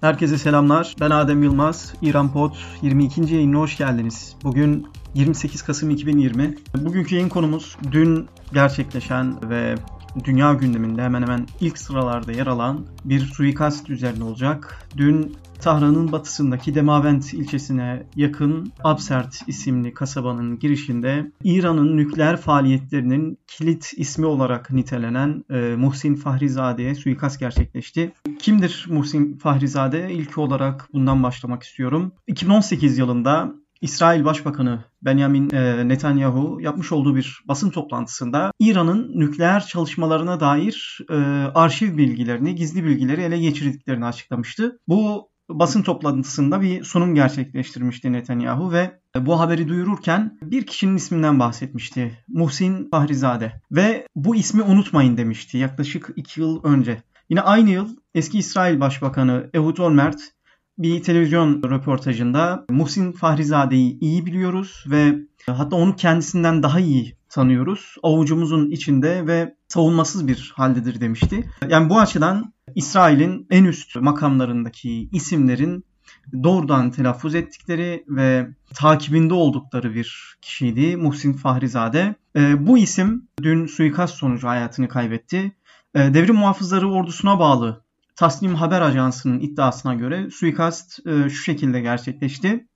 Herkese selamlar. Ben Adem Yılmaz. İran Pod 22. yayınına hoş geldiniz. Bugün 28 Kasım 2020. Bugünkü yayın konumuz dün gerçekleşen ve dünya gündeminde hemen hemen ilk sıralarda yer alan bir suikast üzerine olacak. Dün Tahran'ın batısındaki Demavent ilçesine yakın Absert isimli kasabanın girişinde İran'ın nükleer faaliyetlerinin kilit ismi olarak nitelenen e, Muhsin Fahrizade'ye suikast gerçekleşti. Kimdir Muhsin Fahrizade? İlk olarak bundan başlamak istiyorum. 2018 yılında İsrail Başbakanı Benjamin e, Netanyahu yapmış olduğu bir basın toplantısında İran'ın nükleer çalışmalarına dair e, arşiv bilgilerini, gizli bilgileri ele geçirdiklerini açıklamıştı. Bu basın toplantısında bir sunum gerçekleştirmişti Netanyahu ve bu haberi duyururken bir kişinin isminden bahsetmişti. Muhsin Fahrizade. Ve bu ismi unutmayın demişti yaklaşık iki yıl önce. Yine aynı yıl eski İsrail Başbakanı Ehud Olmert bir televizyon röportajında Muhsin Fahrizade'yi iyi biliyoruz ve hatta onu kendisinden daha iyi tanıyoruz. Avucumuzun içinde ve savunmasız bir haldedir demişti. Yani bu açıdan İsrail'in en üst makamlarındaki isimlerin doğrudan telaffuz ettikleri ve takibinde oldukları bir kişiydi Muhsin Fahrizade. E, bu isim dün suikast sonucu hayatını kaybetti. E, devrim muhafızları ordusuna bağlı Tasnim Haber Ajansı'nın iddiasına göre suikast e, şu şekilde gerçekleşti.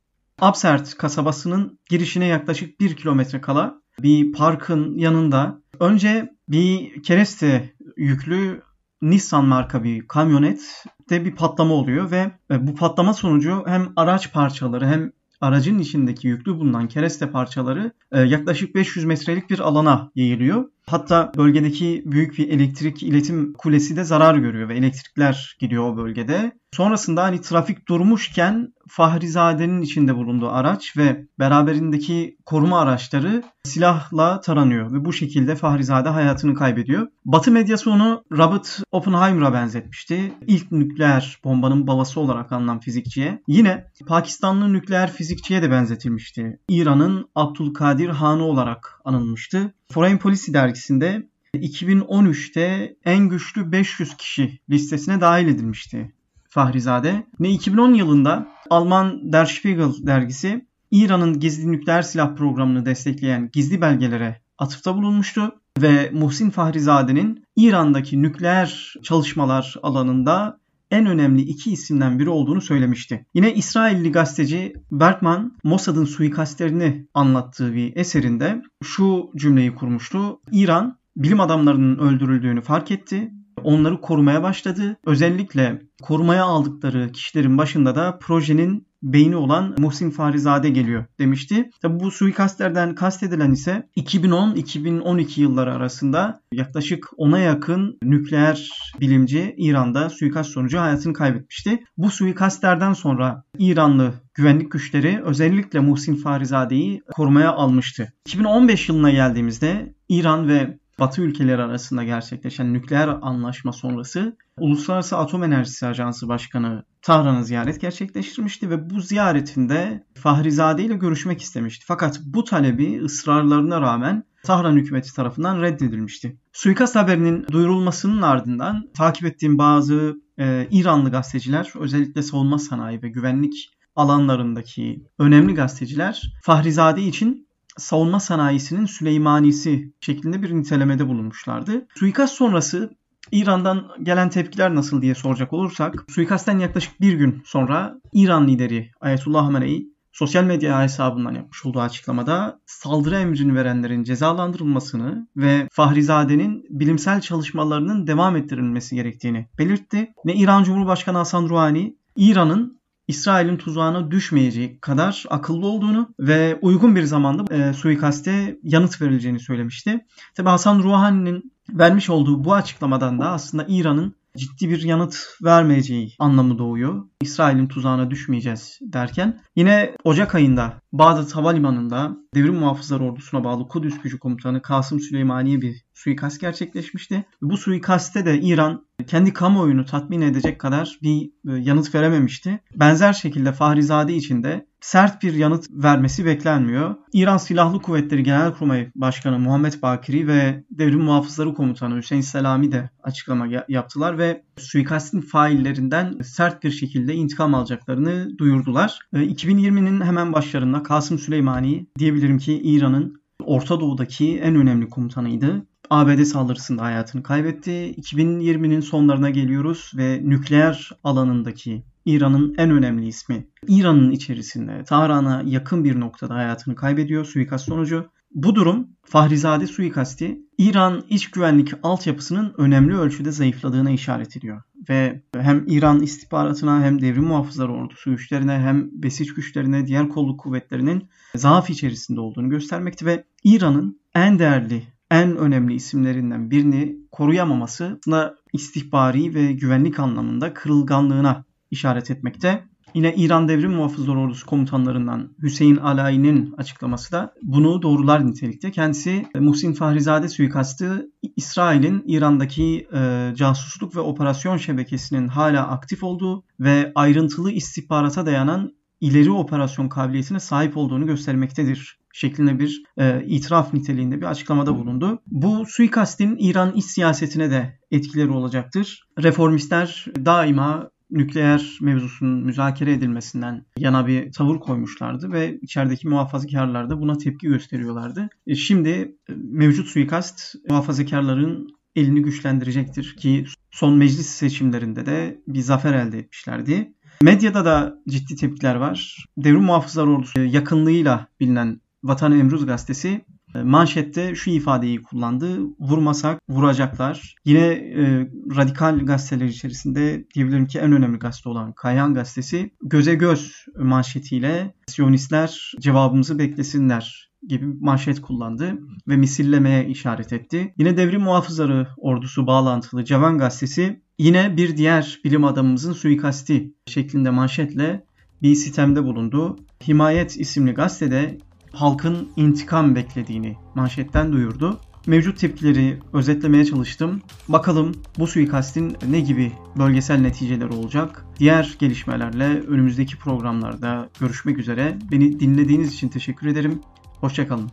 Absert kasabasının girişine yaklaşık bir kilometre kala bir parkın yanında önce bir kereste yüklü Nissan marka bir kamyonet de bir patlama oluyor ve e, bu patlama sonucu hem araç parçaları hem aracın içindeki yüklü bulunan kereste parçaları e, yaklaşık 500 metrelik bir alana yayılıyor. Hatta bölgedeki büyük bir elektrik iletim kulesi de zarar görüyor ve elektrikler gidiyor o bölgede. Sonrasında hani trafik durmuşken Fahrizade'nin içinde bulunduğu araç ve beraberindeki koruma araçları silahla taranıyor ve bu şekilde Fahrizade hayatını kaybediyor. Batı medyası onu Robert Oppenheimer'a benzetmişti. İlk nükleer bombanın babası olarak anılan fizikçiye. Yine Pakistanlı nükleer fizikçiye de benzetilmişti. İran'ın Abdülkadir Hanı olarak anılmıştı. Foreign Policy dergisinde 2013'te en güçlü 500 kişi listesine dahil edilmişti Fahrizade. Ne 2010 yılında Alman Der Spiegel dergisi İran'ın gizli nükleer silah programını destekleyen gizli belgelere atıfta bulunmuştu ve Muhsin Fahrizade'nin İran'daki nükleer çalışmalar alanında en önemli iki isimden biri olduğunu söylemişti. Yine İsrailli gazeteci Bergman Mossad'ın suikastlerini anlattığı bir eserinde şu cümleyi kurmuştu. İran bilim adamlarının öldürüldüğünü fark etti onları korumaya başladı. Özellikle korumaya aldıkları kişilerin başında da projenin beyni olan Muhsin Farizade geliyor demişti. Tabi bu suikastlerden kastedilen ise 2010-2012 yılları arasında yaklaşık 10'a yakın nükleer bilimci İran'da suikast sonucu hayatını kaybetmişti. Bu suikastlerden sonra İranlı güvenlik güçleri özellikle Muhsin Farizade'yi korumaya almıştı. 2015 yılına geldiğimizde İran ve Batı ülkeleri arasında gerçekleşen nükleer anlaşma sonrası Uluslararası Atom Enerjisi Ajansı Başkanı Tahran'ı ziyaret gerçekleştirmişti ve bu ziyaretinde Fahrizade ile görüşmek istemişti. Fakat bu talebi ısrarlarına rağmen Tahran hükümeti tarafından reddedilmişti. Suikast haberinin duyurulmasının ardından takip ettiğim bazı e, İranlı gazeteciler özellikle savunma sanayi ve güvenlik alanlarındaki önemli gazeteciler Fahrizade için savunma sanayisinin Süleymanisi şeklinde bir nitelemede bulunmuşlardı. Suikast sonrası İran'dan gelen tepkiler nasıl diye soracak olursak, suikastten yaklaşık bir gün sonra İran lideri Ayetullah Hamenei sosyal medya hesabından yapmış olduğu açıklamada saldırı emrini verenlerin cezalandırılmasını ve Fahrizade'nin bilimsel çalışmalarının devam ettirilmesi gerektiğini belirtti. Ve İran Cumhurbaşkanı Hasan Rouhani İran'ın İsrail'in tuzağına düşmeyeceği kadar akıllı olduğunu ve uygun bir zamanda e, suikaste yanıt verileceğini söylemişti. Tabi Hasan Rouhani'nin vermiş olduğu bu açıklamadan da aslında İran'ın ciddi bir yanıt vermeyeceği anlamı doğuyor. İsrail'in tuzağına düşmeyeceğiz derken yine Ocak ayında Bağdat Havalimanı'nda Devrim Muhafızlar Ordusu'na bağlı Kudüs Gücü Komutanı Kasım Süleymaniye bir suikast gerçekleşmişti. Bu suikaste de İran kendi kamuoyunu tatmin edecek kadar bir e, yanıt verememişti. Benzer şekilde Fahrizade için de sert bir yanıt vermesi beklenmiyor. İran Silahlı Kuvvetleri Genelkurmay Başkanı Muhammed Bakiri ve Devrim Muhafızları Komutanı Hüseyin Selami de açıklama yaptılar ve suikastin faillerinden sert bir şekilde intikam alacaklarını duyurdular. 2020'nin hemen başlarında Kasım Süleymani diyebilirim ki İran'ın Orta Doğu'daki en önemli komutanıydı. ABD saldırısında hayatını kaybetti. 2020'nin sonlarına geliyoruz ve nükleer alanındaki İran'ın en önemli ismi. İran'ın içerisinde Tahran'a yakın bir noktada hayatını kaybediyor suikast sonucu. Bu durum Fahrizade suikasti İran iç güvenlik altyapısının önemli ölçüde zayıfladığına işaret ediyor. Ve hem İran istihbaratına hem devrim muhafızları ordusu güçlerine hem besiç güçlerine diğer kolluk kuvvetlerinin zaaf içerisinde olduğunu göstermekte ve İran'ın en değerli en önemli isimlerinden birini koruyamaması aslında istihbari ve güvenlik anlamında kırılganlığına işaret etmekte. Yine İran Devrim Muhafızları Ordusu komutanlarından Hüseyin Alayi'nin açıklaması da bunu doğrular nitelikte. Kendisi Muhsin Fahrizade suikastı İsrail'in İran'daki e, casusluk ve operasyon şebekesinin hala aktif olduğu ve ayrıntılı istihbarata dayanan ileri operasyon kabiliyetine sahip olduğunu göstermektedir şeklinde bir e, itiraf niteliğinde bir açıklamada bulundu. Bu suikastin İran iç siyasetine de etkileri olacaktır. Reformistler daima nükleer mevzusunun müzakere edilmesinden yana bir tavır koymuşlardı ve içerideki muhafazakarlar da buna tepki gösteriyorlardı. E, şimdi e, mevcut suikast muhafazakarların elini güçlendirecektir ki son meclis seçimlerinde de bir zafer elde etmişlerdi. Medyada da ciddi tepkiler var. Devrim Muhafızlar Ordusu yakınlığıyla bilinen Vatan Emruz gazetesi manşette şu ifadeyi kullandı. Vurmasak vuracaklar. Yine e, radikal gazeteler içerisinde diyebilirim ki en önemli gazete olan Kayhan gazetesi göze göz manşetiyle Siyonistler cevabımızı beklesinler gibi manşet kullandı ve misillemeye işaret etti. Yine devrim muhafızları ordusu bağlantılı Cavan gazetesi yine bir diğer bilim adamımızın suikasti şeklinde manşetle bir sitemde bulundu. Himayet isimli gazetede halkın intikam beklediğini manşetten duyurdu. Mevcut tepkileri özetlemeye çalıştım. Bakalım bu suikastin ne gibi bölgesel neticeleri olacak? Diğer gelişmelerle önümüzdeki programlarda görüşmek üzere. Beni dinlediğiniz için teşekkür ederim. Hoşçakalın.